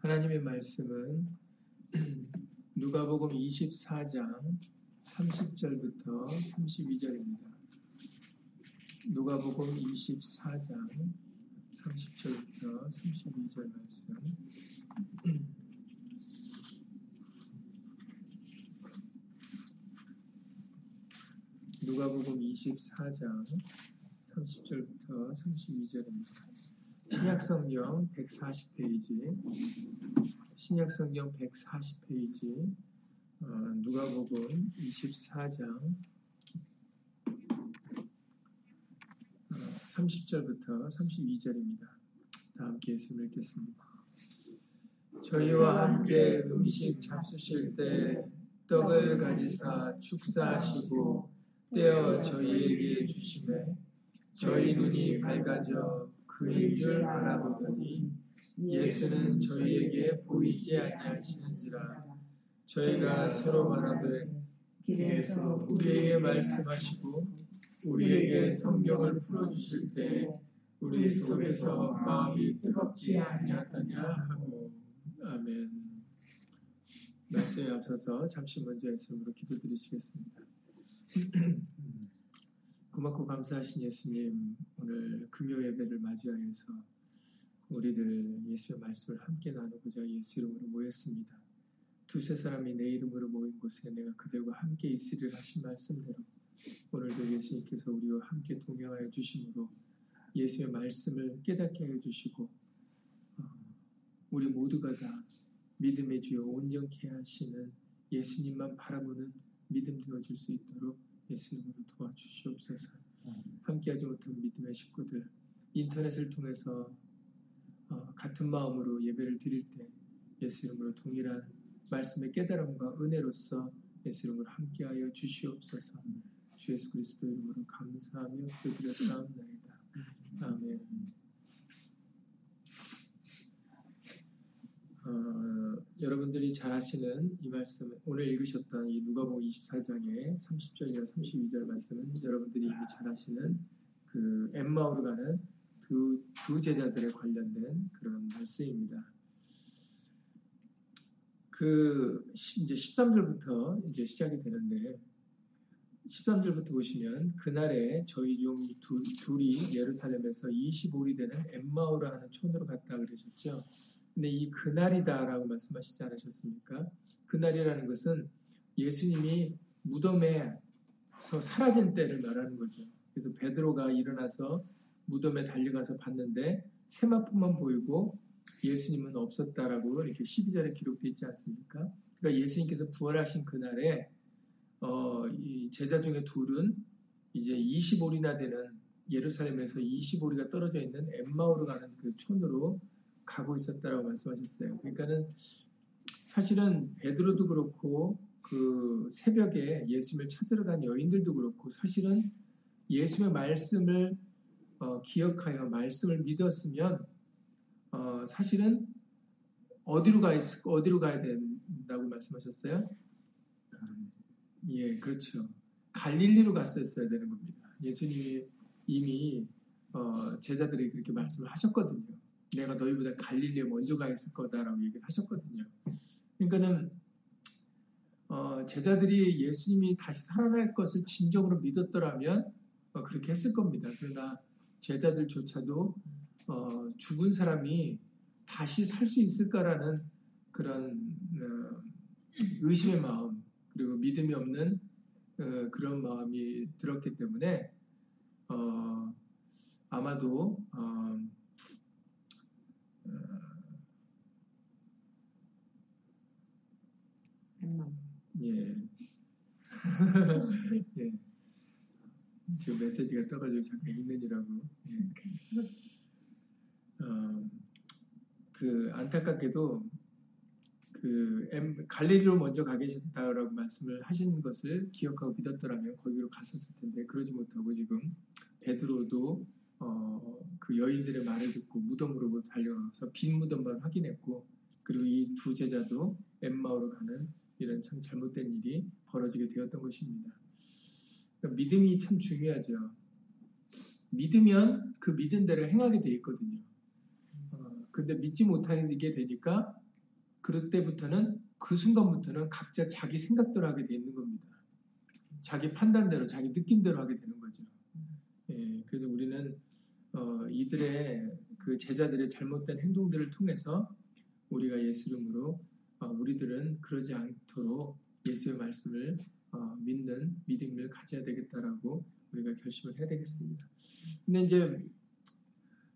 하나님의 말씀은 누가복음 24장 30절부터 32절입니다. 누가복음 24장 30절부터 32절 말씀. 누가복음 24장 30절부터 32절입니다. 신약성경 140페이지, 신약성경 140페이지, 어, 누가복음 24장 30절부터 어, 32절입니다. 다 함께 예수님 읽겠습니다. 저희와 함께 음식 잡수실 때 떡을 가지사 축사하시고 떼어 저희에게 주시매 저희 눈이 밝아져 그인 줄 알아보더니 예수는 저희에게 보이지 아니하시는지라. 저희가 서로 말하되 길에서 우리에게 말씀하시고 우리에게 성경을 풀어주실 때 우리 속에서 마음이 뜨겁지 아니하더냐 하고. 아멘. 말씀에 앞서서 잠시 먼저 예수님으로 기도드리시겠습니다. 고맙고 감사하신 예수님 오늘 금요 예배를 맞이하여서 우리들 예수의 말씀을 함께 나누고자 예수 이름으로 모였습니다. 두세 사람이 내 이름으로 모인 곳에 내가 그들과 함께 있으리라 하신 말씀대로 오늘도 예수님께서 우리와 함께 동행하여 주심으로 예수의 말씀을 깨닫게 해 주시고 어, 우리 모두가 다 믿음의 주여 온전케 하시는 예수님만 바라보는 믿음 되어질 수 있도록 예수님으로 도와주시옵소서. 함께하지 못한 믿음의 식구들 인터넷을 통해서 어, 같은 마음으로 예배를 드릴 때 예수 이름으로 동일한 말씀의 깨달음과 은혜로서 예수 이름으로 함께하여 주시옵소서. 주 예수 그리스도 이름으로 감사하며 기도드렸사옵나이다. 아멘. 어, 여러분들이 잘 아시는 이 말씀, 오늘 읽으셨던 이 누가복음 24장의 30절이나 32절 말씀은 여러분들이 이미 잘 아시는 그 엠마오로 가는 두, 두 제자들에 관련된 그런 말씀입니다. 그 이제 13절부터 이제 시작이 되는데 13절부터 보시면 그날에 저희 중 둘, 둘이 예루살렘에서 25리 되는 엠마오라 하는 촌으로 갔다 그러셨죠. 근데 이 그날이다라고 말씀하시지 않으셨습니까? 그날이라는 것은 예수님이 무덤에서 사라진 때를 말하는 거죠. 그래서 베드로가 일어나서 무덤에 달려가서 봤는데 세마뿐만 보이고 예수님은 없었다라고 이렇게 12절에 기록되어 있지 않습니까? 그러니까 예수님께서 부활하신 그날에 어, 이 제자 중에 둘은 이제 20오리나 되는 예루살렘에서 20오리가 떨어져 있는 엠마오로 가는 그 촌으로 가고 있었다라고 말씀하셨어요. 그러니까는 사실은 베드로도 그렇고 그 새벽에 예수님을 찾으러 간 여인들도 그렇고 사실은 예수님의 말씀을 어, 기억하여 말씀을 믿었으면 어, 사실은 어디로 가 있, 어디로 가야 된다고 말씀하셨어요? 예, 그렇죠. 갈릴리로 갔었어야 되는 겁니다. 예수님이 이미 어, 제자들이 그렇게 말씀을 하셨거든요. 내가 너희보다 갈릴리에 먼저 가 있을 거다라고 얘기를 하셨거든요. 그러니까는 어, 제자들이 예수님이 다시 살아날 것을 진정으로 믿었더라면 어, 그렇게 했을 겁니다. 그러나 제자들조차도 어, 죽은 사람이 다시 살 수 있을까라는 그런 어, 의심의 마음 그리고 믿음이 없는 어, 그런 마음이 들었기 때문에 어, 아마도 어, 예. 예. 지금 메시지가 떠가지고 잠깐 읽느니라고. 예. 어, 그 안타깝게도 그 엠, 갈릴리로 먼저 가 계셨다라고 말씀을 하신 것을 기억하고 믿었더라면 거기로 갔었을 텐데 그러지 못하고 지금 베드로도 어, 그 여인들의 말을 듣고 무덤으로 달려가서 빈 무덤만 확인했고 그리고 이 두 제자도 엠마오로 가는 이런 참 잘못된 일이 벌어지게 되었던 것입니다. 그러니까 믿음이 참 중요하죠. 믿으면 그 믿은 대로 행하게 돼 있거든요. 어, 근데 믿지 못하게 되니까 그때부터는 그 순간부터는 각자 자기 생각대로 하게 돼 있는 겁니다. 자기 판단대로, 자기 느낌대로 하게 되는 거죠. 예, 그래서 우리는 어, 이들의 그 제자들의 잘못된 행동들을 통해서 우리가 예수 이름으로 어, 우리들은 그러지 않도록 예수의 말씀을 어, 믿는 믿음을 가져야 되겠다라고 우리가 결심을 해야 되겠습니다. 근데 이제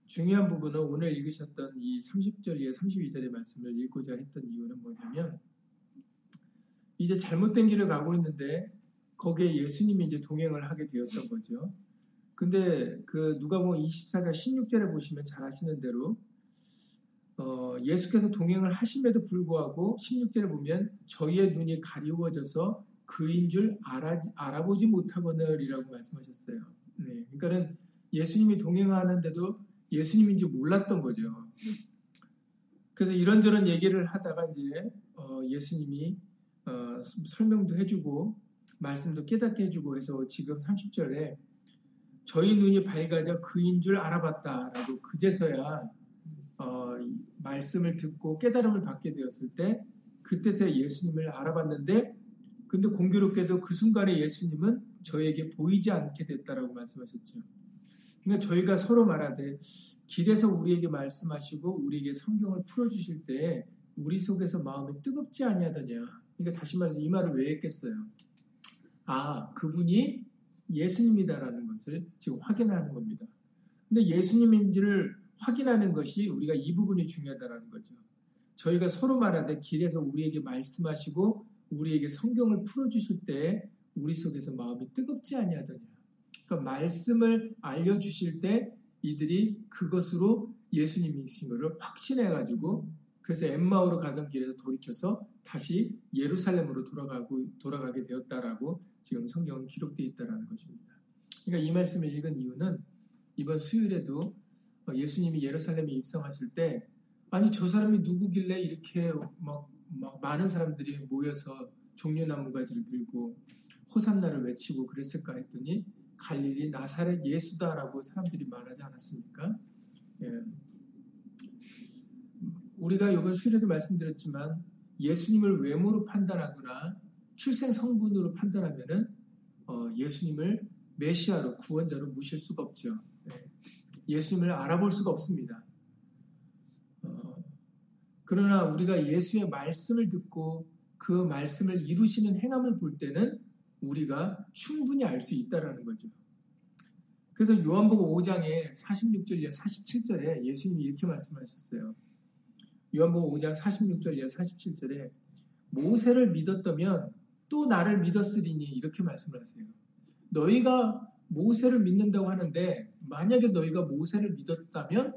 중요한 부분은 오늘 읽으셨던 이 30절 이에 32절의 말씀을 읽고자 했던 이유는 뭐냐면 이제 잘못된 길을 가고 있는데 거기에 예수님이 이제 동행을 하게 되었던 거죠. 근데 그 누가복음 24장 16절에 보시면 잘 아시는 대로 어, 예수께서 동행을 하심에도 불구하고 16절에 보면 저희의 눈이 가리워져서 그인 줄 알아, 알아보지 못하거늘이라고 말씀하셨어요. 네, 그러니까는 예수님이 동행하는데도 예수님인지 몰랐던 거죠. 그래서 이런저런 얘기를 하다가 이제 어, 예수님이 어, 설명도 해주고 말씀도 깨닫게 해주고 해서 지금 30절에 저희 눈이 밝아져 그인 줄 알아봤다라고 그제서야 어, 말씀을 듣고 깨달음을 받게 되었을 때 그때서야 예수님을 알아봤는데 근데 공교롭게도 그 순간에 예수님은 저에게 보이지 않게 됐다라고 말씀하셨죠. 그러니까 저희가 서로 말하되 길에서 우리에게 말씀하시고 우리에게 성경을 풀어주실 때 우리 속에서 마음이 뜨겁지 아니하더냐. 그러니까 다시 말해서 이 말을 왜 했겠어요? 아 그분이 예수님이다라는 것을 지금 확인하는 겁니다. 근데 예수님인지를 확인하는 것이 우리가 이 부분이 중요하다라는 거죠. 저희가 서로 말하되 길에서 우리에게 말씀하시고 우리에게 성경을 풀어주실 때 우리 속에서 마음이 뜨겁지 아니하더냐. 그러니까 말씀을 알려주실 때 이들이 그것으로 예수님이신 것을 확신해가지고 그래서 엠마오로 가던 길에서 돌이켜서 다시 예루살렘으로 돌아가고 돌아가게 되었다라고 지금 성경은 기록되어 있다라는 것입니다. 그러니까 이 말씀을 읽은 이유는 이번 수요일에도 예수님이 예루살렘에 입성하실 때 아니 저 사람이 누구길래 이렇게 막, 막 많은 사람들이 모여서 종려나무 가지를 들고 호산나를 외치고 그랬을까 했더니 갈릴리 나사렛 예수다라고 사람들이 말하지 않았습니까? 예. 우리가 이번 수요일에도 말씀드렸지만 예수님을 외모로 판단하거나 출생 성분으로 판단하면은 어, 예수님을 메시아로 구원자로 모실 수가 없죠. 예. 예수님을 알아볼 수가 없습니다. 어, 그러나 우리가 예수의 말씀을 듣고 그 말씀을 이루시는 행함을 볼 때는 우리가 충분히 알 수 있다라는 거죠. 그래서 요한복음 5장에 46절 에 47절에 예수님이 이렇게 말씀하셨어요. 요한복음 5장 46절 에 47절에 모세를 믿었다면 또 나를 믿었으리니 이렇게 말씀을 하세요. 너희가 모세를 믿는다고 하는데 만약에 너희가 모세를 믿었다면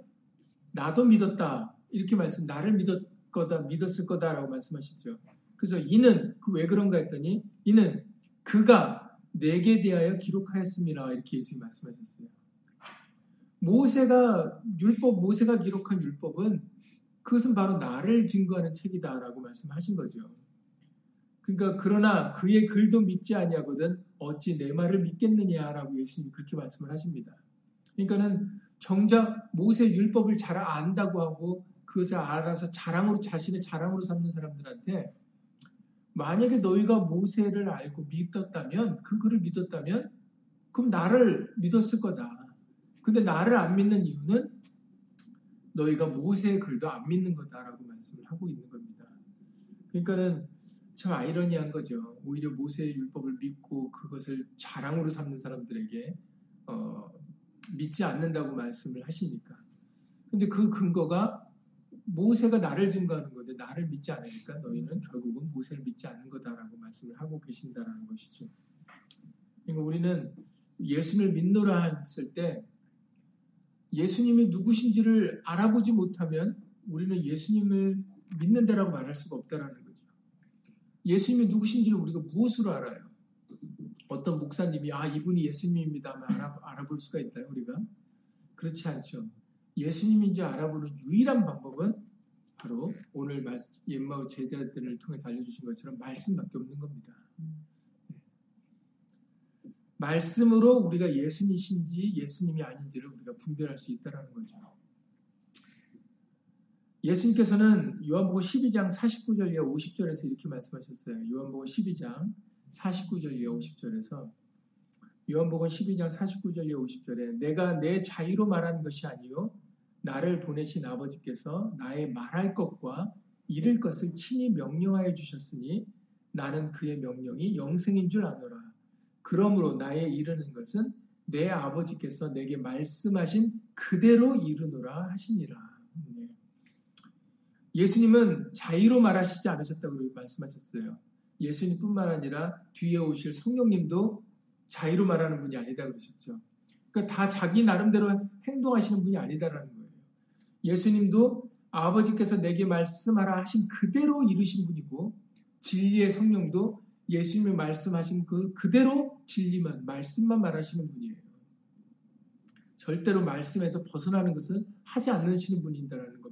나도 믿었다 이렇게 말씀 나를 믿었 거다 믿었을 거다라고 말씀하시죠. 그래서 이는 그 왜 그런가 했더니 이는 그가 내게 대하여 기록하였습니다. 이렇게 예수님이 말씀하셨어요. 모세가 율법 모세가 기록한 율법은 그것은 바로 나를 증거하는 책이다라고 말씀하신 거죠. 그러니까 그러나 그의 글도 믿지 아니하거든 어찌 내 말을 믿겠느냐라고 예수님이 그렇게 말씀을 하십니다. 그러니까는 정작 모세 율법을 잘 안다고 하고 그것을 알아서 자랑으로 자신의 자랑으로 삼는 사람들한테 만약에 너희가 모세를 알고 믿었다면 그 글을 믿었다면 그럼 나를 믿었을 거다. 근데 나를 안 믿는 이유는 너희가 모세의 글도 안 믿는 거다라고 말씀을 하고 있는 겁니다. 그러니까는 참 아이러니한 거죠. 오히려 모세의 율법을 믿고 그것을 자랑으로 삼는 사람들에게 어, 믿지 않는다고 말씀을 하시니까. 근데 그 근거가 모세가 나를 증거하는 건데 나를 믿지 않으니까 너희는 결국은 모세를 믿지 않는 거다라고 말씀을 하고 계신다라는 것이죠. 그러니까 우리는 예수님을 믿노라 했을 때 예수님이 누구신지를 알아보지 못하면 우리는 예수님을 믿는다라고 말할 수가 없다라는 거죠. 예수님이 누구신지를 우리가 무엇으로 알아요? 어떤 목사님이 아 이분이 예수님입니다 알아, 알아볼 수가 있나요 우리가? 그렇지 않죠. 예수님인지 알아보는 유일한 방법은 바로 오늘 옛마을 제자들을 통해서 알려주신 것처럼 말씀밖에 없는 겁니다. 말씀으로 우리가 예수님이신지 예수님이 아닌지를 우리가 분별할 수 있다는 거죠. 예수님께서는 요한복음 12장 49절 이하 50절에서 이렇게 말씀하셨어요. 요한복음 12장 49절 이하 50절에서 요한복음 12장 49절 이하 50절에 내가 내 자유로 말하는 것이 아니요 나를 보내신 아버지께서 나의 말할 것과 이를 것을 친히 명령하여 주셨으니 나는 그의 명령이 영생인 줄 아노라. 그러므로 나의 이르는 것은 내 아버지께서 내게 말씀하신 그대로 이르노라 하시니라. 네. 예수님은 자유로 말하시지 않으셨다고 말씀하셨어요. 예수님뿐만 아니라 뒤에 오실 성령님도 자유로 말하는 분이 아니다 그러셨죠. 그러니까 다 자기 나름대로 행동하시는 분이 아니다라는 거예요. 예수님도 아버지께서 내게 말씀하라 하신 그대로 이루신 분이고 진리의 성령도 예수님이 말씀하신 그 그대로 진리만 말씀만 말하시는 분이에요. 절대로 말씀에서 벗어나는 것을 하지 않으시는 분인다라는 겁니다.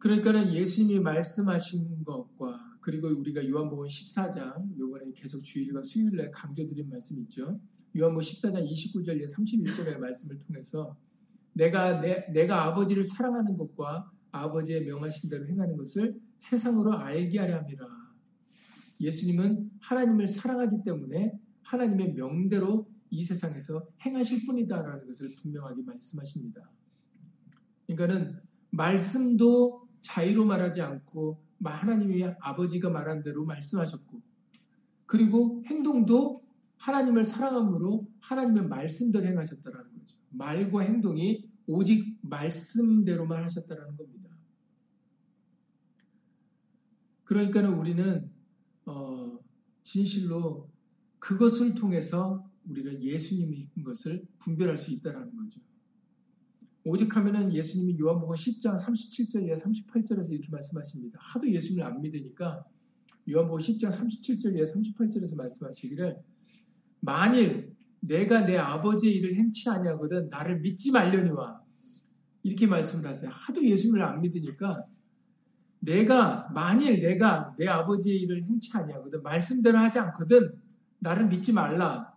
그러니까는 예수님이 말씀하신 것과 그리고 우리가 요한복음 14장 요번에 계속 주일과 수요일에 강조드린 말씀 있죠. 요한복음 14장 29절에 31절의 말씀을 통해서 내가 내, 내가 아버지를 사랑하는 것과 아버지의 명하신 대로 행하는 것을 세상으로 알게 하려 함이라. 예수님은 하나님을 사랑하기 때문에 하나님의 명대로 이 세상에서 행하실 뿐이다라는 것을 분명하게 말씀하십니다. 그러니까는 말씀도 자유로 말하지 않고 하나님이 아버지가 말한 대로 말씀하셨고 그리고 행동도 하나님을 사랑함으로 하나님의 말씀대로 행하셨다라는 거죠. 말과 행동이 오직 말씀대로만 하셨다라는 겁니다. 그러니까는 우리는 어, 진실로 그것을 통해서 우리는 예수님인 것을 분별할 수 있다라는 거죠. 오직 하면은 예수님이 요한복음 10장 37절에 38절에서 이렇게 말씀하십니다. 하도 예수님을 안 믿으니까 요한복음 10장 37절에 38절에서 말씀하시기를 만일 내가 내 아버지의 일을 행치 아니하거든 나를 믿지 말려니와 이렇게 말씀을 하세요. 하도 예수님을 안 믿으니까 내가 만일 내가 내 아버지의 일을 행치 아니하거든 말씀대로 하지 않거든 나를 믿지 말라.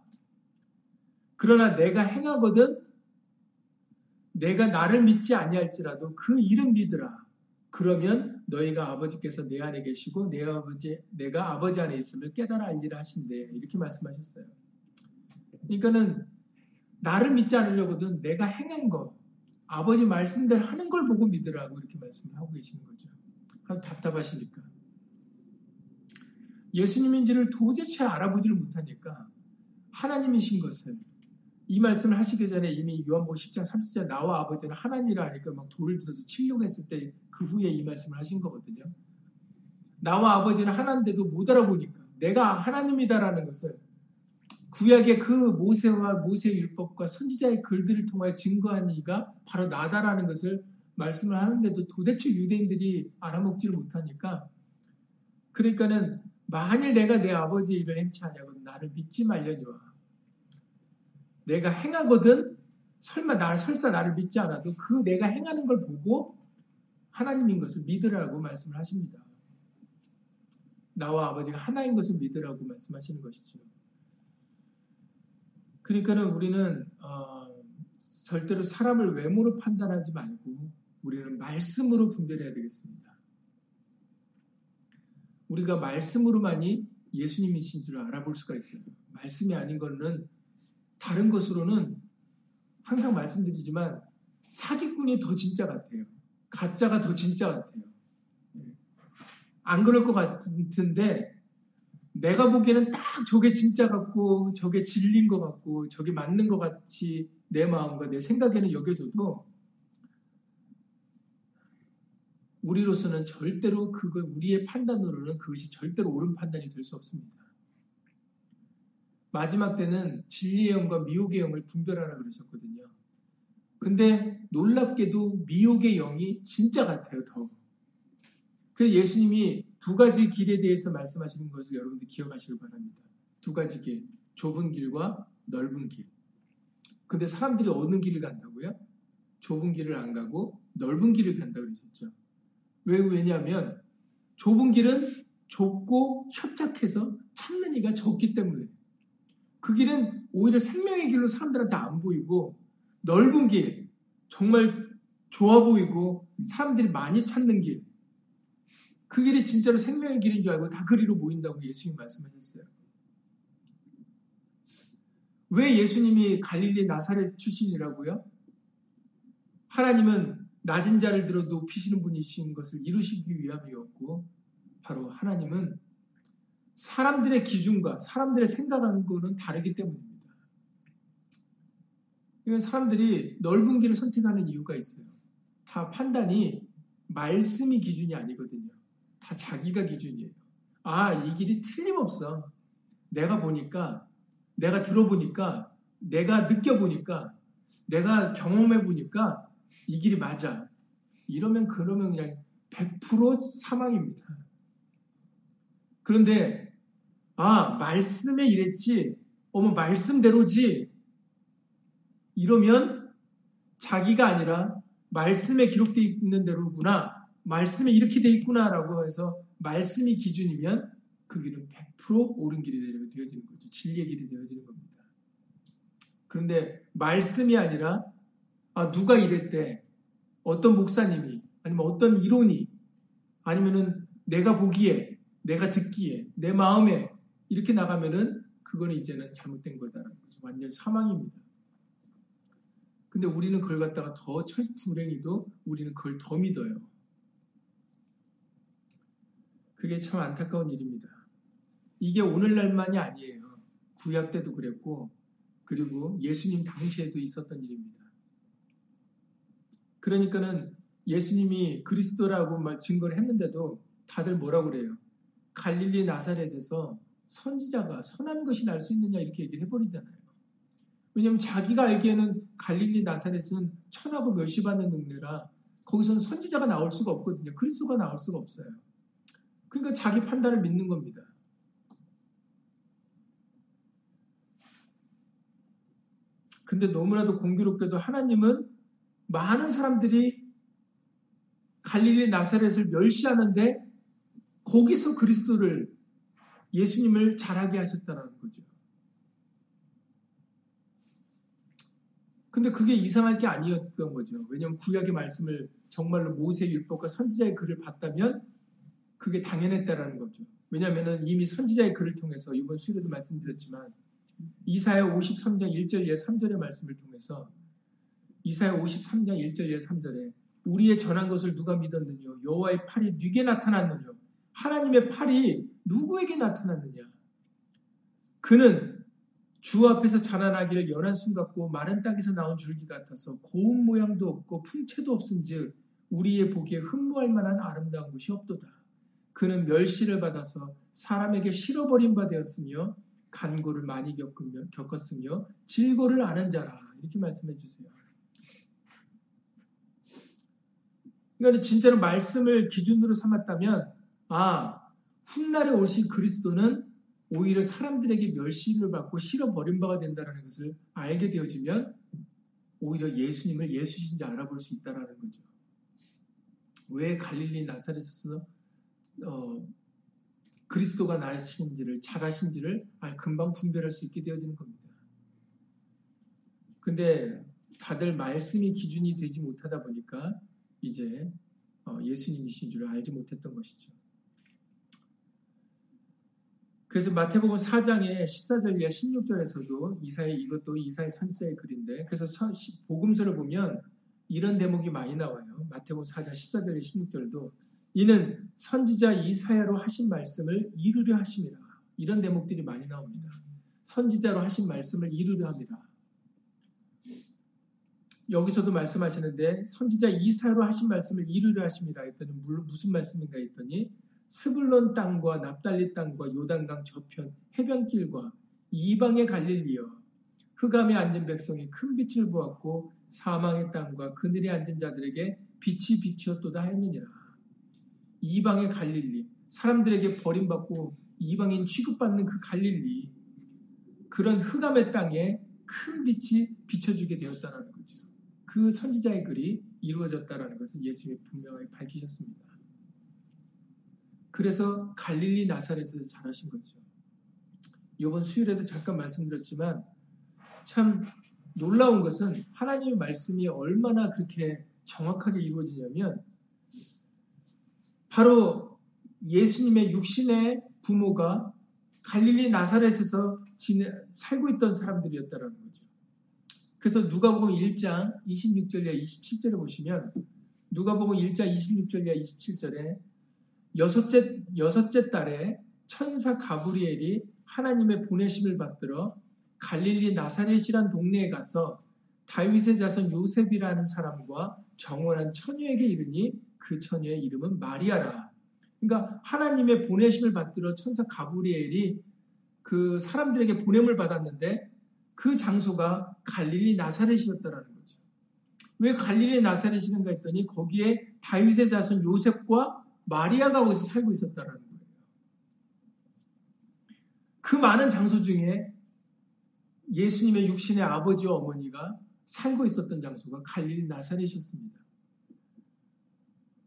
그러나 내가 행하거든 내가 나를 믿지 아니할지라도 그 일은 믿으라. 그러면 너희가 아버지께서 내 안에 계시고 내 아버지 내가 아버지 안에 있음을 깨달아 알리라 하신대 이렇게 말씀하셨어요. 그러니까는 나를 믿지 않으려거든 내가 행한 것 아버지 말씀대로 하는 걸 보고 믿으라고 이렇게 말씀을 하고 계시는 거죠. 답답하시니까. 예수님인지를 도대체 알아보지를 못하니까 하나님이신 것을 이 말씀을 하시기 전에 이미 요한복음 10장 30절 나와 아버지는 하나님이라 하니까 막 돌을 들어서 치려고 했을 때 그 후에 이 말씀을 하신 거거든요. 나와 아버지는 하나인데도 못 알아보니까 내가 하나님이다라는 것을 구약의 그 모세와 모세의 율법과 선지자의 글들을 통하여 증거한 이가 바로 나다라는 것을 말씀을 하는데도 도대체 유대인들이 알아먹지를 못하니까 그러니까는 만일 내가 내 아버지의 일을 행치 하냐고 나를 믿지 말려니와 내가 행하거든 설마 나 설사 나를 믿지 않아도 그 내가 행하는 걸 보고 하나님인 것을 믿으라고 말씀을 하십니다. 나와 아버지가 하나인 것을 믿으라고 말씀하시는 것이죠. 그러니까는 우리는 어, 절대로 사람을 외모로 판단하지 말고 우리는 말씀으로 분별해야 되겠습니다. 우리가 말씀으로만이 예수님이신 줄 알아볼 수가 있어요. 말씀이 아닌 거는 다른 것으로는 항상 말씀드리지만 사기꾼이 더 진짜 같아요. 가짜가 더 진짜 같아요. 네. 안 그럴 것 같은데 내가 보기에는 딱 저게 진짜 같고 저게 진리인 것 같고 저게 맞는 것 같이 내 마음과 내 생각에는 여겨져도 우리로서는 절대로 그거 우리의 판단으로는 그것이 절대로 옳은 판단이 될 수 없습니다. 마지막 때는 진리의 영과 미혹의 영을 분별하라 그러셨거든요. 근데 놀랍게도 미혹의 영이 진짜 같아요, 더. 그래서 예수님이 두 가지 길에 대해서 말씀하시는 것을 여러분들 기억하시길 바랍니다. 두 가지 길. 좁은 길과 넓은 길. 근데 사람들이 어느 길을 간다고요? 좁은 길을 안 가고 넓은 길을 간다고 그러셨죠. 왜, 왜냐하면 좁은 길은 좁고 협착해서 찾는 이가 적기 때문에. 그 길은 오히려 생명의 길로 사람들한테 안 보이고 넓은 길, 정말 좋아 보이고 사람들이 많이 찾는 길. 그 길이 진짜로 생명의 길인 줄 알고 다 그리로 모인다고 예수님 말씀하셨어요. 왜 예수님이 갈릴리 나사렛 출신이라고요? 하나님은 낮은 자를 들어 높이시는 분이신 것을 이루시기 위함이었고 바로 하나님은 사람들의 기준과 사람들의 생각하는 거는 다르기 때문입니다. 사람들이 넓은 길을 선택하는 이유가 있어요. 다 판단이 말씀이 기준이 아니거든요. 다 자기가 기준이에요. 아, 이 길이 틀림없어. 내가 보니까, 내가 들어보니까, 내가 느껴보니까, 내가 경험해보니까 이 길이 맞아. 이러면 그러면 그냥 100% 사망입니다. 그런데 아 말씀에 이랬지? 어머 말씀대로지? 이러면 자기가 아니라 말씀에 기록되어 있는 대로구나. 말씀에 이렇게 돼 있구나라고 해서 말씀이 기준이면 그 길은 100% 옳은 길이 되어지는 거죠. 진리의 길이 되어지는 겁니다. 그런데 말씀이 아니라 아 누가 이랬대? 어떤 목사님이? 아니면 어떤 이론이? 아니면은 내가 보기에 내가 듣기에 내 마음에 이렇게 나가면은 그거는 이제는 잘못된 거다라는 거죠. 완전 사망입니다. 근데 우리는 그걸 갖다가 더 불행히도 우리는 그걸 더 믿어요. 그게 참 안타까운 일입니다. 이게 오늘날만이 아니에요. 구약 때도 그랬고 그리고 예수님 당시에도 있었던 일입니다. 그러니까는 예수님이 그리스도라고 말 증거를 했는데도 다들 뭐라고 그래요? 갈릴리 나사렛에서 선지자가 선한 것이 날 수 있느냐 이렇게 얘기를 해버리잖아요. 왜냐하면 자기가 알기에는 갈릴리 나사렛은 천하고 멸시받는 동네라 거기서는 선지자가 나올 수가 없거든요. 그리스도가 나올 수가 없어요. 그러니까 자기 판단을 믿는 겁니다. 근데 너무나도 공교롭게도 하나님은 많은 사람들이 갈릴리 나사렛을 멸시하는데 거기서 그리스도를 예수님을 잘하게 하셨다는 거죠. 근데 그게 이상할 게 아니었던 거죠. 왜냐하면 구약의 말씀을 정말로 모세 율법과 선지자의 글을 봤다면 그게 당연했다라는 거죠. 왜냐하면 이미 선지자의 글을 통해서 이번 수요일에도 말씀드렸지만 이사야 53장 1절 예 3절의 말씀을 통해서 이사야 53장 1절 예 3절에 우리의 전한 것을 누가 믿었느냐 여호와의 팔이 누게 나타났느냐 하나님의 팔이 누구에게 나타났느냐 그는 주 앞에서 자라나기를 연한 순 같고 마른 땅에서 나온 줄기 같아서 고운 모양도 없고 풍채도 없은즉 우리의 보기에 흠모할 만한 아름다운 것이 없도다. 그는 멸시를 받아서 사람에게 실어버린 바 되었으며 간고를 많이 겪었으며 질고를 아는 자라 이렇게 말씀해 주세요. 그러니까 진짜로 말씀을 기준으로 삼았다면 아 훗날에 오신 그리스도는 오히려 사람들에게 멸시를 받고 실어 버린 바가 된다는 것을 알게 되어지면 오히려 예수님을 예수신지 알아볼 수 있다는 거죠. 왜 갈릴리 나사렛에서 어, 그리스도가 나신지를 잘하신지를 금방 분별할 수 있게 되어지는 겁니다. 근데 다들 말씀이 기준이 되지 못하다 보니까 이제 어, 예수님이신 줄 알지 못했던 것이죠. 그래서 마태복음 4장의 14절과 16절에서도 이사의 이것도 이사의 선지자의 글인데 그래서 복음서를 보면 이런 대목이 많이 나와요. 마태복음 4장 14절에 16절도 이는 선지자 이사야로 하신 말씀을 이루려 하심이라. 이런 대목들이 많이 나옵니다. 선지자로 하신 말씀을 이루려 합니다. 여기서도 말씀하시는데 선지자 이사로 하신 말씀을 이루려 하십니다. 했더니 무슨 말씀인가 했더니 스불론 땅과 납달리 땅과 요단강 저편 해변길과 이방의 갈릴리여 흑암에 앉은 백성이 큰 빛을 보았고 사망의 땅과 그늘에 앉은 자들에게 빛이 비추었도다 했느니라. 이방의 갈릴리 사람들에게 버림받고 이방인 취급받는 그 갈릴리 그런 흑암의 땅에 큰 빛이 비춰주게 되었다는 거죠. 그 선지자의 글이 이루어졌다는 것을 예수님이 분명하게 밝히셨습니다. 그래서 갈릴리 나사렛에서 잘하신 거죠. 이번 수요일에도 잠깐 말씀드렸지만 참 놀라운 것은 하나님의 말씀이 얼마나 그렇게 정확하게 이루어지냐면 바로 예수님의 육신의 부모가 갈릴리 나사렛에서 지내, 살고 있던 사람들이었다는 거죠. 그래서 누가복음 1장 26절이나 27절에 보시면 누가복음 1장 26절이나 27절에 여섯째 여섯째 달에 천사 가브리엘이 하나님의 보내심을 받들어 갈릴리 나사렛이란 동네에 가서 다윗의 자손 요셉이라는 사람과 정원한 처녀에게 이르니 그 처녀의 이름은 마리아라. 그러니까 하나님의 보내심을 받들어 천사 가브리엘이 그 사람들에게 보냄을 받았는데 그 장소가 갈릴리 나사렛이었다라는 거죠. 왜 갈릴리 나사렛이는가 했더니 거기에 다윗의 자손 요셉과 마리아가 거기서 살고 있었다라는 거예요. 그 많은 장소 중에 예수님의 육신의 아버지와 어머니가 살고 있었던 장소가 갈릴리 나사렛이었습니다.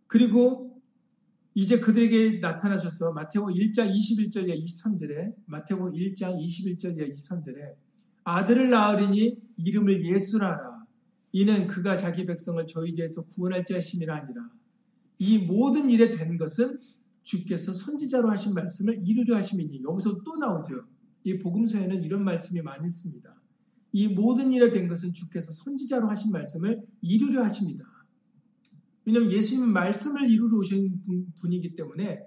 그리고 이제 그들에게 나타나셔서 마태복음 1장 21절에 23절에 마태복음 1장 21절에 23절에 아들을 낳으리니 이름을 예수라라 이는 그가 자기 백성을 저희 죄에서 구원할 자 하심이라 아니라 이 모든 일에 된 것은 주께서 선지자로 하신 말씀을 이루려 하심이니 여기서 또 나오죠. 이 복음서에는 이런 말씀이 많이 있습니다. 이 모든 일에 된 것은 주께서 선지자로 하신 말씀을 이루려 하십니다. 왜냐하면 예수님은 말씀을 이루러 오신 분이기 때문에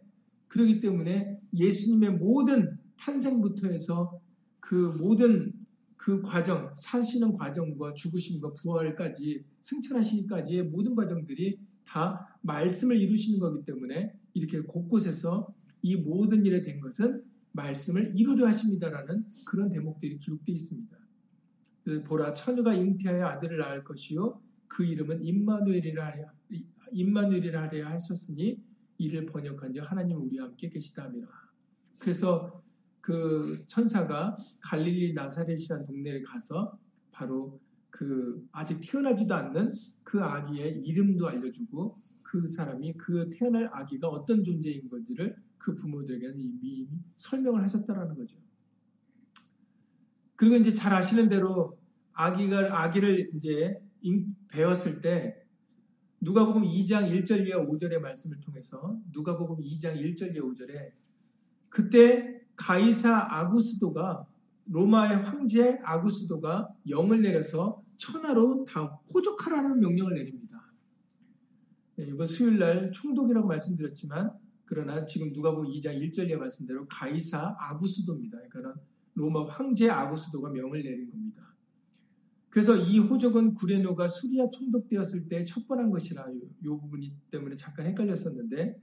그러기 때문에 예수님의 모든 탄생부터 해서 그 모든 그 과정, 사시는 과정과 죽으심과 부활까지 승천하시기까지의 모든 과정들이 다 말씀을 이루시는 거기 때문에 이렇게 곳곳에서 이 모든 일에 된 것은 말씀을 이루려 하십니다라는 그런 대목들이 기록되어 있습니다. 보라 처녀가 잉태하여 아들을 낳을 것이요 그 이름은 임마누엘이라 하랴 임마누엘이라 하랴 하셨으니 이를 번역한 자 하나님 우리와 함께 계시다미라. 그래서 그 천사가 갈릴리 나사렛이라는 동네에 가서 바로 그 아직 태어나지도 않는 그 아기의 이름도 알려주고 그 사람이 그 태어날 아기가 어떤 존재인 건지를 그 부모들에게는 이미 설명을 하셨다라는 거죠. 그리고 이제 잘 아시는 대로 아기가 아기를 이제 배웠을 때 누가복음 2장 1절 이하 5절의 말씀을 통해서 누가복음 2장 1절 이하 5절에 그때 가이사 아구스도가 로마의 황제 아구스도가 영을 내려서 천하로 다 호족하라는 명령을 내립니다. 네, 이번 수요일 날 총독이라고 말씀드렸지만 그러나 지금 누가복음 2장 1절 이하 말씀대로 가이사 아구스도입니다. 그러니까 로마 황제 아구스도가 명을 내린 겁니다. 그래서 이 호적은 구레노가 수리아 총독되었을 때 첩번한 것이라 이 부분이 때문에 잠깐 헷갈렸었는데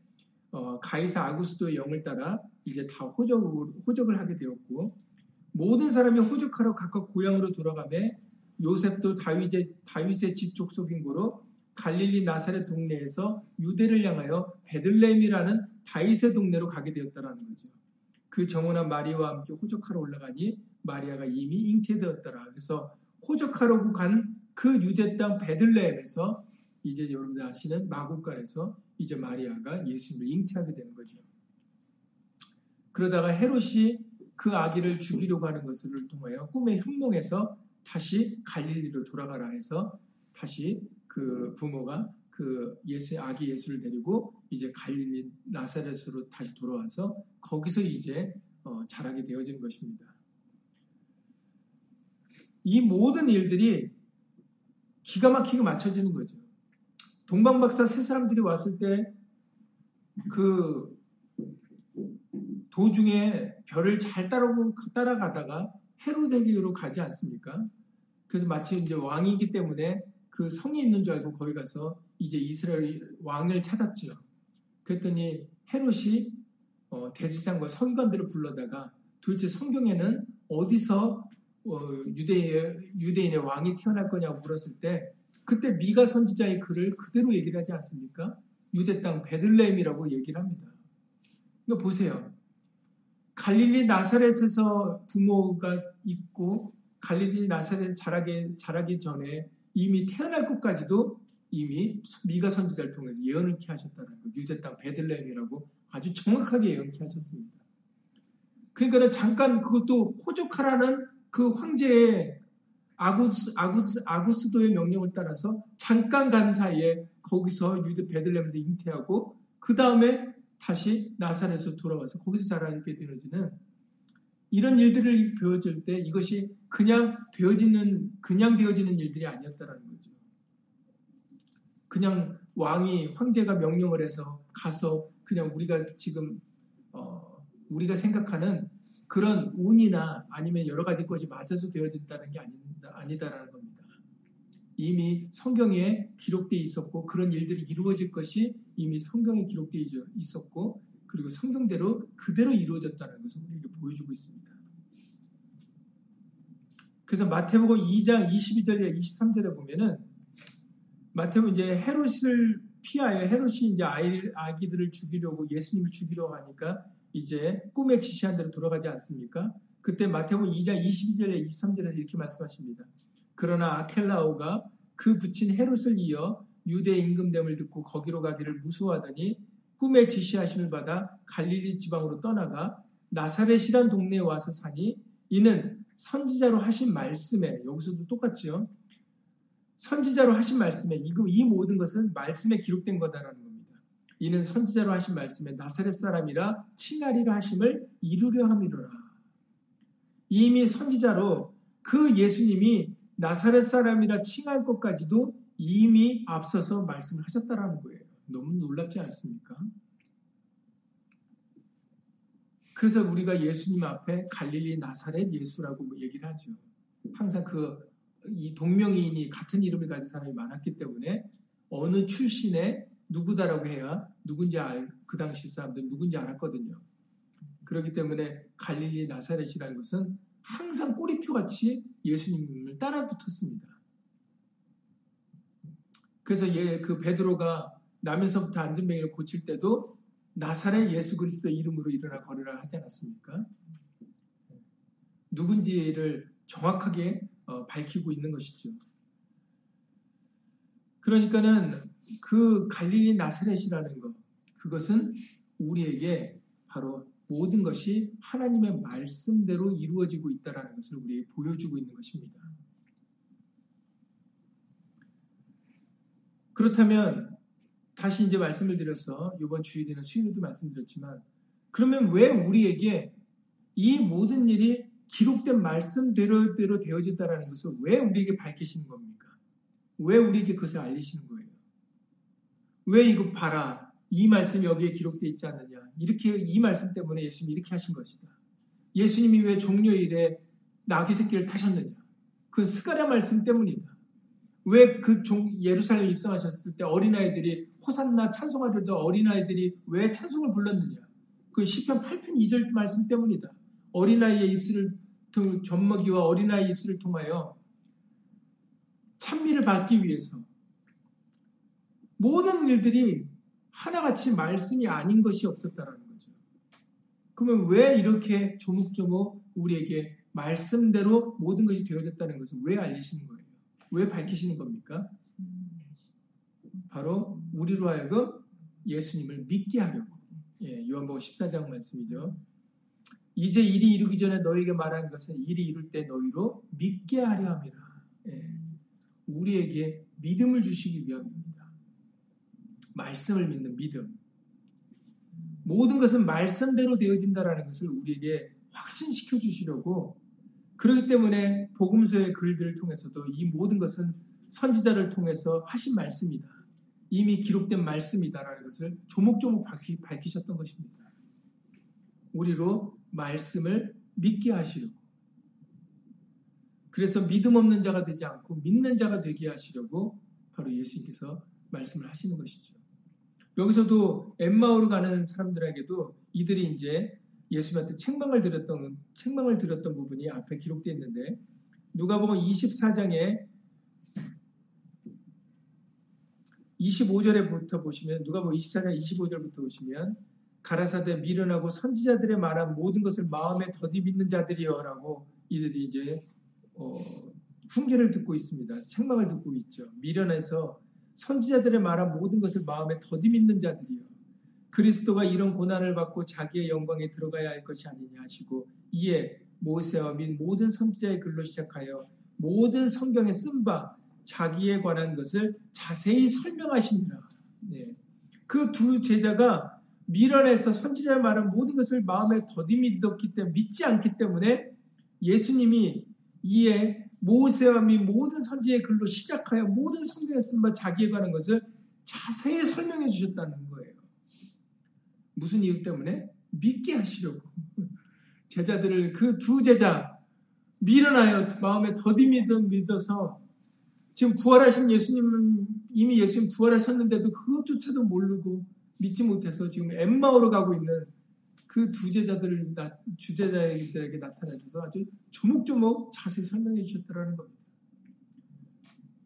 어, 가이사 아구스도의 영을 따라 이제 다 호적을, 호적을 하게 되었고 모든 사람이 호적하러 각각 고향으로 돌아가매 요셉도 다윗의, 다윗의 집 족속인 고로 갈릴리 나사렛 동네에서 유대를 향하여 베들레헴이라는 다윗의 동네로 가게 되었다라는 거죠. 그 정원한 마리아와 함께 호적하러 올라가니 마리아가 이미 잉태되었더라. 그래서 호적하려고 간그 유대 땅 베들레헴에서 이제 여러분들 아시는 마국간에서 이제 마리아가 예수님을 잉태하게 되는 거죠. 그러다가 헤롯이 그 아기를 죽이려고 하는 것을 통하여 꿈의 현몽에서 다시 갈릴리로 돌아가라 해서 다시 그 부모가 그 예수 아기 예수를 데리고 이제 갈릴리 나사렛으로 다시 돌아와서 거기서 이제 어, 자라게 되어진 것입니다. 이 모든 일들이 기가 막히게 맞춰지는 거죠. 동방박사 세 사람들이 왔을 때 그 도중에 별을 잘 따라고 따라가다가 헤로데기로 가지 않습니까? 그래서 마치 이제 왕이기 때문에 그 성이 있는 줄 알고 거기 가서 이제 이스라엘 왕을 찾았죠. 그랬더니 헤롯이 어, 대지상과 서기관들을 불러다가 도대체 성경에는 어디서 어, 유대의, 유대인의 왕이 태어날 거냐고 물었을 때 그때 미가 선지자의 글을 그대로 얘기를 하지 않습니까? 유대 땅 베들레헴이라고 얘기를 합니다. 이거 보세요. 갈릴리 나사렛에서 부모가 있고 갈릴리 나사렛에서 자라기, 자라기 전에 이미 태어날 것까지도 이미 미가 선지자를 통해서 예언을 하셨다는 거. 유대 땅 베들레헴이라고 아주 정확하게 예언케 하셨습니다. 그러니까 잠깐 그것도 호족하라는 그 황제의 아구스, 아구스, 아구스도의 명령을 따라서 잠깐 간 사이에 거기서 유대 베들렘에서 잉태하고 그 다음에 다시 나사렛에서 돌아와서 거기서 자라게 되어지는 이런 일들을 보여줄 때 이것이 그냥 되어지는 그냥 되어지는 일들이 아니었다라는 거죠. 그냥 왕이 황제가 명령을 해서 가서 그냥 우리가 지금 어, 우리가 생각하는 그런 운이나 아니면 여러 가지 것이 맞아서 되어진다는 게 아니다, 아니다라는 겁니다. 이미 성경에 기록되어 있었고 그런 일들이 이루어질 것이 이미 성경에 기록되어 있었고 그리고 성경대로 그대로 이루어졌다는 것을 우리에게 보여주고 있습니다. 그래서 마태복음 2장 22절에 23절에 보면은 마태복음 이제 헤롯을 피하여 헤롯이 이제 아이, 아기들을 죽이려고 예수님을 죽이려고 하니까 이제 꿈에 지시한 대로 돌아가지 않습니까? 그때 마태복음 2장 22절에 23절에서 이렇게 말씀하십니다. 그러나 아켈라오가 그 붙인 헤롯을 이어 유대 임금됨을 듣고 거기로 가기를 무서워하더니 꿈에 지시하심을 받아 갈릴리 지방으로 떠나가 나사렛이란 동네에 와서 사니 이는 선지자로 하신 말씀에 여기서도 똑같죠. 선지자로 하신 말씀에 이, 이 모든 것은 말씀에 기록된 거다라는 겁니다. 이는 선지자로 하신 말씀에 나사렛 사람이라 칭하리라 하심을 이루려 함이로라. 이미 선지자로 그 예수님이 나사렛 사람이라 칭할 것까지도 이미 앞서서 말씀을 하셨다라는 거예요. 너무 놀랍지 않습니까? 그래서 우리가 예수님 앞에 갈릴리 나사렛 예수라고 얘기를 하죠. 항상 그 이 동명이인이 같은 이름을 가진 사람이 많았기 때문에 어느 출신의 누구다라고 해야 누군지 알, 그 당시 사람들 누군지 알았거든요. 그렇기 때문에 갈릴리 나사렛이라는 것은 항상 꼬리표 같이 예수님을 따라 붙었습니다. 그래서 예, 그 베드로가 나면서부터 안전뱅이를 고칠 때도 나사렛 예수 그리스도 이름으로 일어나 걸으라 하지 않았습니까? 누군지를 정확하게 어, 밝히고 있는 것이죠. 그러니까는 그 갈릴리 나사렛이라는 것, 그것은 우리에게 바로 모든 것이 하나님의 말씀대로 이루어지고 있다는 것을 우리에게 보여주고 있는 것입니다. 그렇다면 다시 이제 말씀을 드려서 이번 주일이나 수요일도 말씀드렸지만 그러면 왜 우리에게 이 모든 일이 기록된 말씀대로 대로 되어진다는 것을 왜 우리에게 밝히시는 겁니까? 왜 우리에게 그것을 알리시는 거예요? 왜 이거 봐라. 이 말씀이 여기에 기록되어 있지 않느냐. 이렇게 이 말씀 때문에 예수님이 이렇게 하신 것이다. 예수님이 왜 종료일에 나귀 새끼를 타셨느냐. 그 스가랴 말씀 때문이다. 왜 그 예루살렘 입성하셨을 때 어린아이들이 호산나 찬송하려던 어린아이들이 왜 찬송을 불렀느냐? 그 시편 8편 2절 말씀 때문이다. 어린아이의 입술을 젖먹이와 어린아이 입술을 통하여 찬미를 받기 위해서 모든 일들이 하나같이 말씀이 아닌 것이 없었다라는 거죠. 그러면 왜 이렇게 조목조목 우리에게 말씀대로 모든 것이 되어졌다는 것을 왜 알리시는 거예요? 왜 밝히시는 겁니까? 바로 우리로 하여금 예수님을 믿게 하려고. 예, 요한복음 14장 말씀이죠. 이제 일이 이루기 전에 너에게 말한 것은 일이 이룰 때 너희로 믿게 하려 함이라. 예, 우리에게 믿음을 주시기 위함입니다. 말씀을 믿는 믿음. 모든 것은 말씀대로 되어진다라는 것을 우리에게 확신시켜 주시려고 그렇기 때문에 복음서의 글들을 통해서도 이 모든 것은 선지자를 통해서 하신 말씀이다. 이미 기록된 말씀이다라는 것을 조목조목 밝히, 밝히 셨던 것입니다. 우리로 말씀을 믿게 하시려고. 그래서 믿음 없는 자가 되지 않고 믿는 자가 되게 하시려고 바로 예수님께서 말씀을 하시는 것이죠. 여기서도 엠마오로 가는 사람들에게도 이들이 이제 예수님한테 책망을 드렸던 책망을 드렸던 부분이 앞에 기록되어 있는데 누가복음 24장에 25절에부터 보시면 누가복음 24장 25절부터 보시면 가라사대 미련하고 선지자들의 말한 모든 것을 마음에 더디 믿는 자들이여라고 이들이 이제 어, 훈계를 듣고 있습니다. 책망을 듣고 있죠. 미련해서 선지자들의 말한 모든 것을 마음에 더디 믿는 자들이여. 그리스도가 이런 고난을 받고 자기의 영광에 들어가야 할 것이 아니냐 하시고 이에 모세와 및 모든 선지자의 글로 시작하여 모든 성경에 쓴 바 자기에 관한 것을 자세히 설명하시니라. 네. 그 두 제자가 미련에서 선지자의 말한 모든 것을 마음에 더디 믿었기 때문에 믿지 않기 때문에 예수님이 이에 모세와 및 모든 선지의 글로 시작하여 모든 성경에 쓴 바 자기에 관한 것을 자세히 설명해 주셨다는 거예요. 무슨 이유 때문에? 믿게 하시려고. 제자들을 그 두 제자 미련하여 마음에 더디 믿어서 지금 부활하신 예수님은 이미 예수님 부활하셨는데도 그것조차도 모르고 믿지 못해서 지금 엠마오로 가고 있는 그 두 제자들을 주제자들에게 나타나셔서 아주 조목조목 자세히 설명해 주셨다는 겁니다.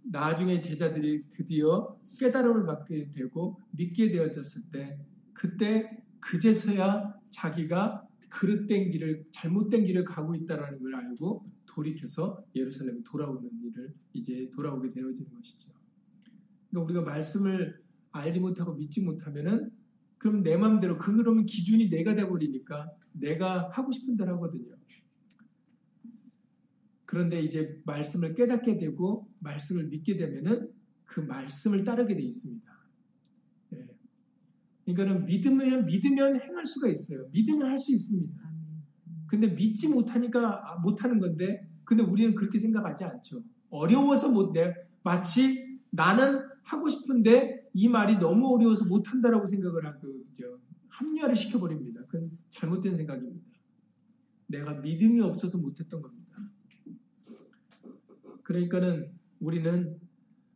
나중에 제자들이 드디어 깨달음을 받게 되고 믿게 되어졌을 때 그때 그제서야 자기가 그릇된 길을 잘못된 길을 가고 있다라는 걸 알고 돌이켜서 예루살렘에 돌아오는 일을 이제 돌아오게 되어지는 것이죠. 그러니까 우리가 말씀을 알지 못하고 믿지 못하면은 그럼 내 마음대로 그 그러면 기준이 내가 돼버리니까 내가 하고 싶은 대로 하거든요. 그런데 이제 말씀을 깨닫게 되고 말씀을 믿게 되면은 그 말씀을 따르게 돼 있습니다. 예. 그러니까는 믿으면 믿으면 행할 수가 있어요. 믿으면 할 수 있습니다. 근데 믿지 못하니까 아, 못하는 건데, 근데 우리는 그렇게 생각하지 않죠. 어려워서 못 내. 마치 나는 하고 싶은데 이 말이 너무 어려워서 못한다라고 생각을 하거든요. 합리화를 시켜버립니다. 그건 잘못된 생각입니다. 내가 믿음이 없어서 못했던 겁니다. 그러니까는 우리는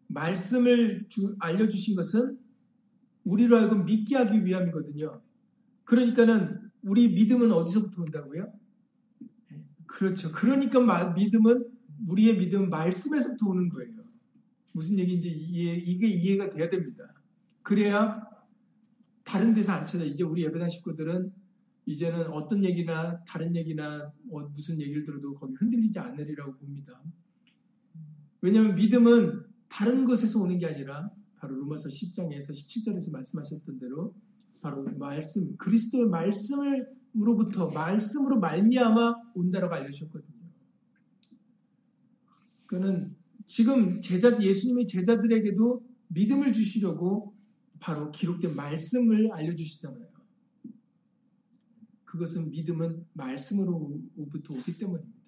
말씀을 주, 알려주신 것은 우리로 하여금 믿게 하기 위함이거든요. 그러니까는 우리 믿음은 어디서부터 온다고요? 그렇죠. 그러니까 믿음은 우리의 믿음은 말씀에서부터 오는 거예요. 무슨 얘기인지 이해, 이게 이해가 돼야 됩니다. 그래야 다른 데서 안 찾아. 이제 우리 예배당 식구들은 이제는 어떤 얘기나 다른 얘기나 어, 무슨 얘기를 들어도 거기 흔들리지 않으리라고 봅니다. 왜냐하면 믿음은 다른 것에서 오는 게 아니라 바로 로마서 10장에서 17절에서 말씀하셨던 대로 바로 말씀, 그리스도의 말씀으로부터 말씀으로 말미암아 온다라고 알려주셨거든요. 그는 지금 제자 예수님의 제자들에게도 믿음을 주시려고 바로 기록된 말씀을 알려주시잖아요. 그것은 믿음은 말씀으로부터 오기 때문입니다.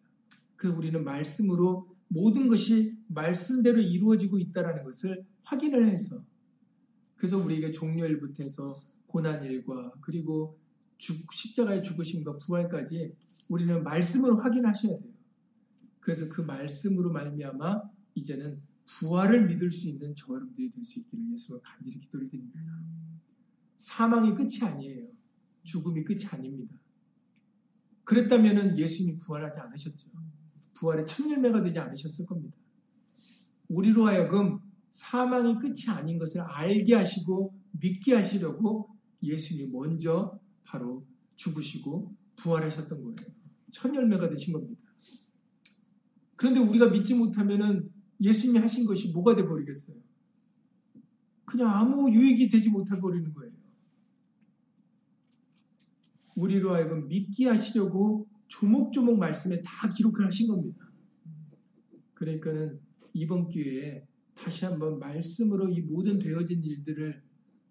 그 우리는 말씀으로 모든 것이 말씀대로 이루어지고 있다는 것을 확인을 해서 그래서 우리에게 종료일부터 해서 고난일과 그리고 십자가의 죽으심과 부활까지 우리는 말씀으로 확인하셔야 돼요. 그래서 그 말씀으로 말미암아 이제는 부활을 믿을 수 있는 저 여러분들이 될 수 있기를 예수님을 간절히 기도를 드립니다. 사망이 끝이 아니에요. 죽음이 끝이 아닙니다. 그랬다면 예수님이 부활하지 않으셨죠. 부활의 첫 열매가 되지 않으셨을 겁니다. 우리로 하여금 사망이 끝이 아닌 것을 알게 하시고 믿게 하시려고 예수님이 먼저 바로 죽으시고 부활하셨던 거예요. 첫 열매가 되신 겁니다. 그런데 우리가 믿지 못하면은 예수님이 하신 것이 뭐가 돼 버리겠어요? 그냥 아무 유익이 되지 못해 버리는 거예요. 우리로 하여금 믿게 하시려고 조목조목 말씀에 다 기록을 하신 겁니다. 그러니까는 이번 기회에 다시 한번 말씀으로 이 모든 되어진 일들을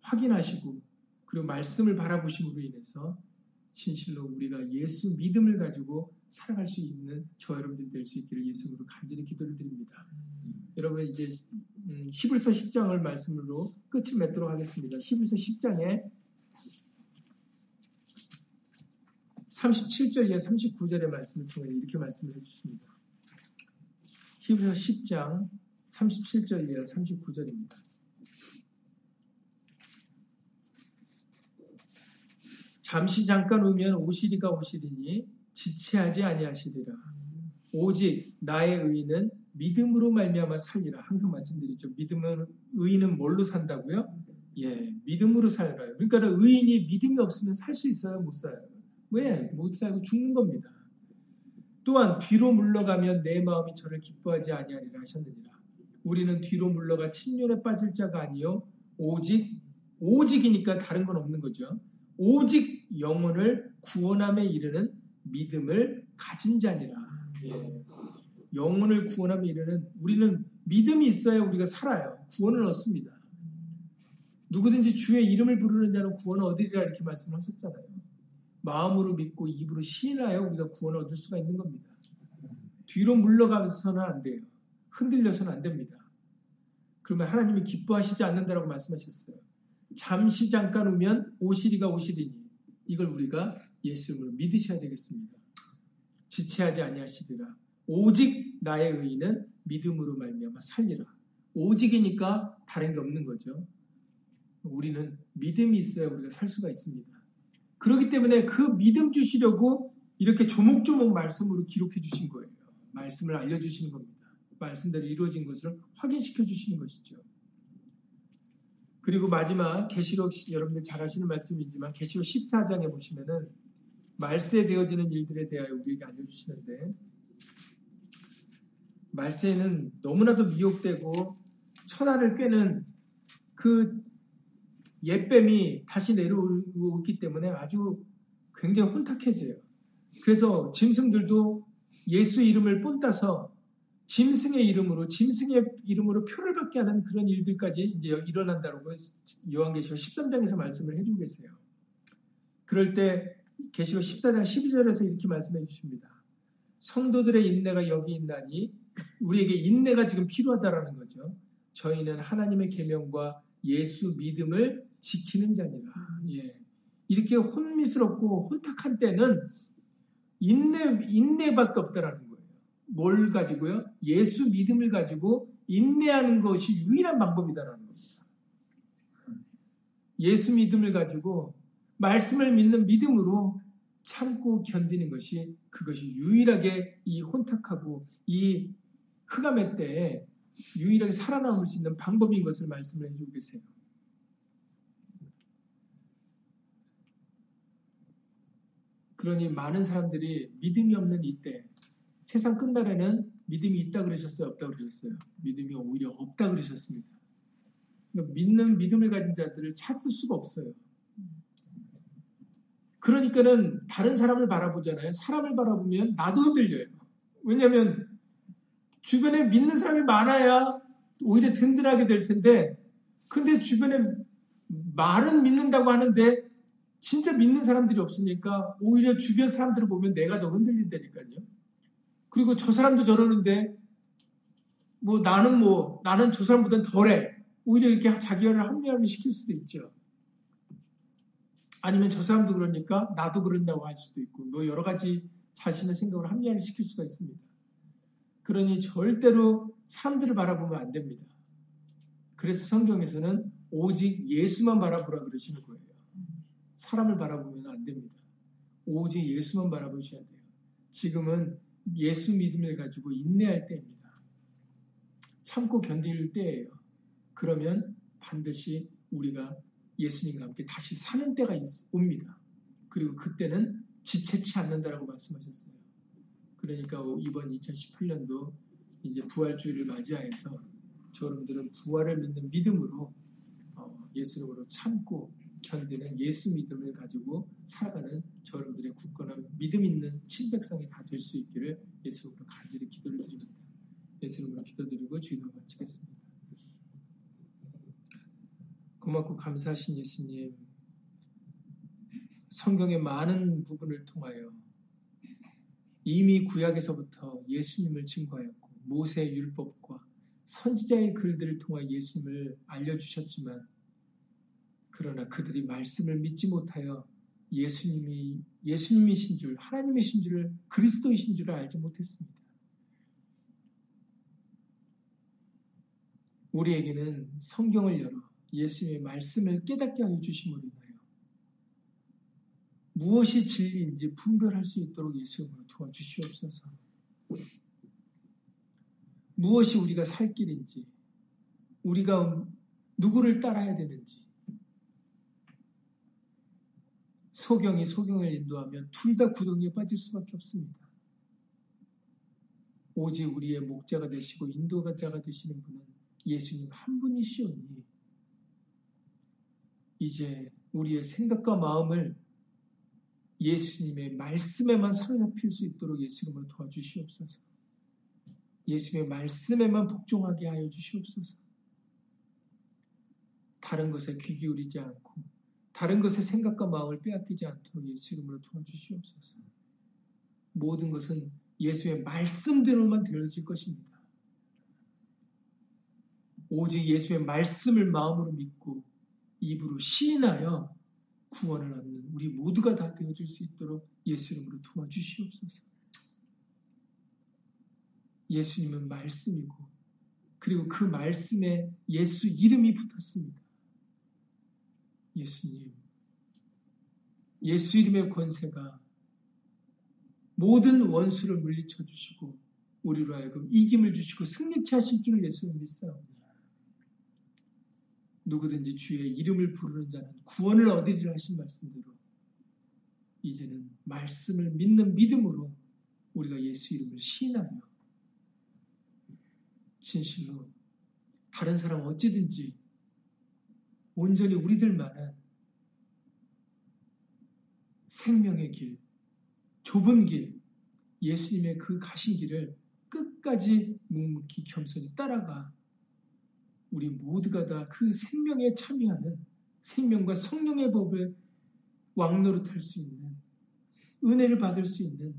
확인하시고 그리고 말씀을 바라보심으로 인해서 진실로 우리가 예수 믿음을 가지고 살아갈 수 있는 저 여러분들이 될 수 있기를 예수님으로 간절히 기도를 드립니다. 음. 여러분 이제 음, 히브리서 10장을 말씀으로 끝을 맺도록 하겠습니다. 히브리서 10장에 37절 이하 39절의 말씀을 통해 이렇게 말씀을 해주십니다. 히브리서 10장 37절 이하 39절입니다. 잠시 잠깐 오면 오시리가 오시리니 지체하지 아니하시리라. 오직 나의 의는 믿음으로 말미암아 살리라. 항상 말씀드리죠. 믿음은 의는 뭘로 산다고요? 예, 믿음으로 살아요. 그러니까 의인이 믿음이 없으면 살 수 있어요, 못 살아요. 왜? 못 살고 죽는 겁니다. 또한 뒤로 물러가면 내 마음이 저를 기뻐하지 아니하리라 하셨느니라. 우리는 뒤로 물러가 침륜에 빠질 자가 아니요 오직 오직이니까 다른 건 없는 거죠. 오직 영혼을 구원함에 이르는 믿음을 가진 자니라. 예. 영혼을 구원함에 이르는 우리는 믿음이 있어야 우리가 살아요. 구원을 얻습니다. 누구든지 주의 이름을 부르는 자는 구원을 얻으리라 이렇게 말씀하셨잖아요. 마음으로 믿고 입으로 시인하여 우리가 구원을 얻을 수가 있는 겁니다. 뒤로 물러가서는 안 돼요. 흔들려서는 안 됩니다. 그러면 하나님이 기뻐하시지 않는다라고 말씀하셨어요. 잠시 잠깐 오면 오시리가 오시리니 이걸 우리가 예수 이름으로 믿으셔야 되겠습니다. 지체하지 아니하시리라. 오직 나의 의인은 믿음으로 말미암아 살리라. 오직이니까 다른 게 없는 거죠. 우리는 믿음이 있어야 우리가 살 수가 있습니다. 그렇기 때문에 그 믿음 주시려고 이렇게 조목조목 말씀으로 기록해 주신 거예요. 말씀을 알려주시는 겁니다. 말씀대로 이루어진 것을 확인시켜 주시는 것이죠. 그리고 마지막 계시록 여러분들 잘 아시는 말씀이지만 계시록 14장에 보시면은 말세에 되어지는 일들에 대하여 우리에게 알려주시는데 말세에는 너무나도 미혹되고 천하를 꿰는 그 옛뱀이 다시 내려오기 때문에 아주 굉장히 혼탁해져요. 그래서 짐승들도 예수 이름을 본따서 짐승의 이름으로 짐승의 이름으로 표를 받게 하는 그런 일들까지 이제 일어난다고 요한계시록 13장에서 말씀을 해주고 계세요. 그럴 때 계시록 14장 12절에서 이렇게 말씀해 주십니다. 성도들의 인내가 여기 있나니 우리에게 인내가 지금 필요하다라는 거죠. 저희는 하나님의 계명과 예수 믿음을 지키는 자니라. 예. 이렇게 혼미스럽고 혼탁한 때는 인내 인내밖에 없다라는 거예요. 뭘 가지고요? 예수 믿음을 가지고 인내하는 것이 유일한 방법이다라는 겁니다. 예수 믿음을 가지고 말씀을 믿는 믿음으로 참고 견디는 것이 그것이 유일하게 이 혼탁하고 이 흑암의 때에 유일하게 살아남을 수 있는 방법인 것을 말씀을 해주고 계세요. 그러니 많은 사람들이 믿음이 없는 이때 세상 끝날에는 믿음이 있다 그러셨어요? 없다 그러셨어요? 믿음이 오히려 없다 그러셨습니다. 그러니까 믿는 믿음을 가진 자들을 찾을 수가 없어요. 그러니까는 다른 사람을 바라보잖아요. 사람을 바라보면 나도 흔들려요. 왜냐하면 주변에 믿는 사람이 많아야 오히려 든든하게 될 텐데, 근데 주변에 말은 믿는다고 하는데 진짜 믿는 사람들이 없으니까 오히려 주변 사람들을 보면 내가 더 흔들린다니까요. 그리고 저 사람도 저러는데 뭐 나는 뭐 나는 저 사람보다는 덜해. 오히려 이렇게 자기를 합리화를 시킬 수도 있죠. 아니면 저 사람도 그러니까 나도 그런다고 할 수도 있고 뭐 여러 가지 자신의 생각을 합리화를 시킬 수가 있습니다. 그러니 절대로 사람들을 바라보면 안 됩니다. 그래서 성경에서는 오직 예수만 바라보라 그러시는 거예요. 사람을 바라보면 안 됩니다. 오직 예수만 바라보셔야 돼요. 지금은 예수 믿음을 가지고 인내할 때입니다. 참고 견딜 때예요. 그러면 반드시 우리가 예수님과 함께 다시 사는 때가 옵니다. 그리고 그때는 지체치 않는다라고 말씀하셨어요. 그러니까 이번 2018년도 이제 부활주의를 맞이하여서 여러분들은 부활을 믿는 믿음으로 어, 예수님으로 참고 견디는 예수 믿음을 가지고 살아가는 저여러분들의 굳건한 믿음 있는 친백성이 다 될 수 있기를 예수님으로 간절히 기도를 드립니다. 예수님으로 기도드리고 주의도 마치겠습니다. 고맙고 감사하신 예수님, 성경의 많은 부분을 통하여 이미 구약에서부터 예수님을 증거하였고 모세의 율법과 선지자의 글들을 통해 예수님을 알려주셨지만 그러나 그들이 말씀을 믿지 못하여 예수님이 예수님이신 줄 하나님이신 줄을 그리스도이신 줄을 알지 못했습니다. 우리에게는 성경을 열어 예수님의 말씀을 깨닫게 하여 주심으로 인하여 무엇이 진리인지 분별할 수 있도록 예수님으로 도와주시옵소서. 무엇이 우리가 살 길인지, 우리가 누구를 따라야 되는지, 소경이 소경을 인도하면 둘 다 구덩이에 빠질 수밖에 없습니다. 오직 우리의 목자가 되시고 인도자가 되시는 분은 예수님 한 분이시오니 이제 우리의 생각과 마음을 예수님의 말씀에만 사로잡힐 수 있도록 예수님을 도와주시옵소서. 예수의 말씀에만 복종하게 하여 주시옵소서. 다른 것에 귀 기울이지 않고 다른 것의 생각과 마음을 빼앗기지 않도록 예수 이름으로 도와주시옵소서. 모든 것은 예수의 말씀대로만 되어질 것입니다. 오직 예수의 말씀을 마음으로 믿고 입으로 시인하여 구원을 얻는 우리 모두가 다 되어줄 수 있도록 예수 이름으로 도와주시옵소서. 예수님은 말씀이고 그리고 그 말씀에 예수 이름이 붙었습니다. 예수님, 예수 이름의 권세가 모든 원수를 물리쳐 주시고 우리로 하여금 이김을 주시고 승리케 하실 줄을 예수님 믿사옵니다. 누구든지 주의 이름을 부르는 자는 구원을 얻으리라 하신 말씀대로 이제는 말씀을 믿는 믿음으로 우리가 예수 이름을 신하여 진실로 다른 사람 어찌든지 온전히 우리들만은 생명의 길, 좁은 길, 예수님의 그 가신 길을 끝까지 묵묵히 겸손히 따라가 우리 모두가 다 그 생명에 참여하는 생명과 성령의 법을 왕노릇할 수 있는 은혜를 받을 수 있는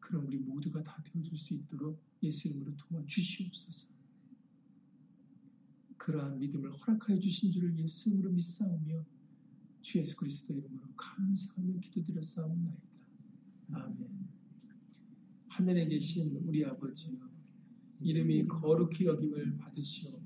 그런 우리 모두가 다 되어줄 수 있도록 예수 이름으로 도와주시옵소서. 그러한 믿음을 허락하여 주신 줄을 예수 이름으로 믿사오며 주 예수 그리스도 이름으로 감사하며 기도드렸사옵나이다. 아멘. 하늘에 계신 우리 아버지여 이름이 거룩히 여김을 받으시오며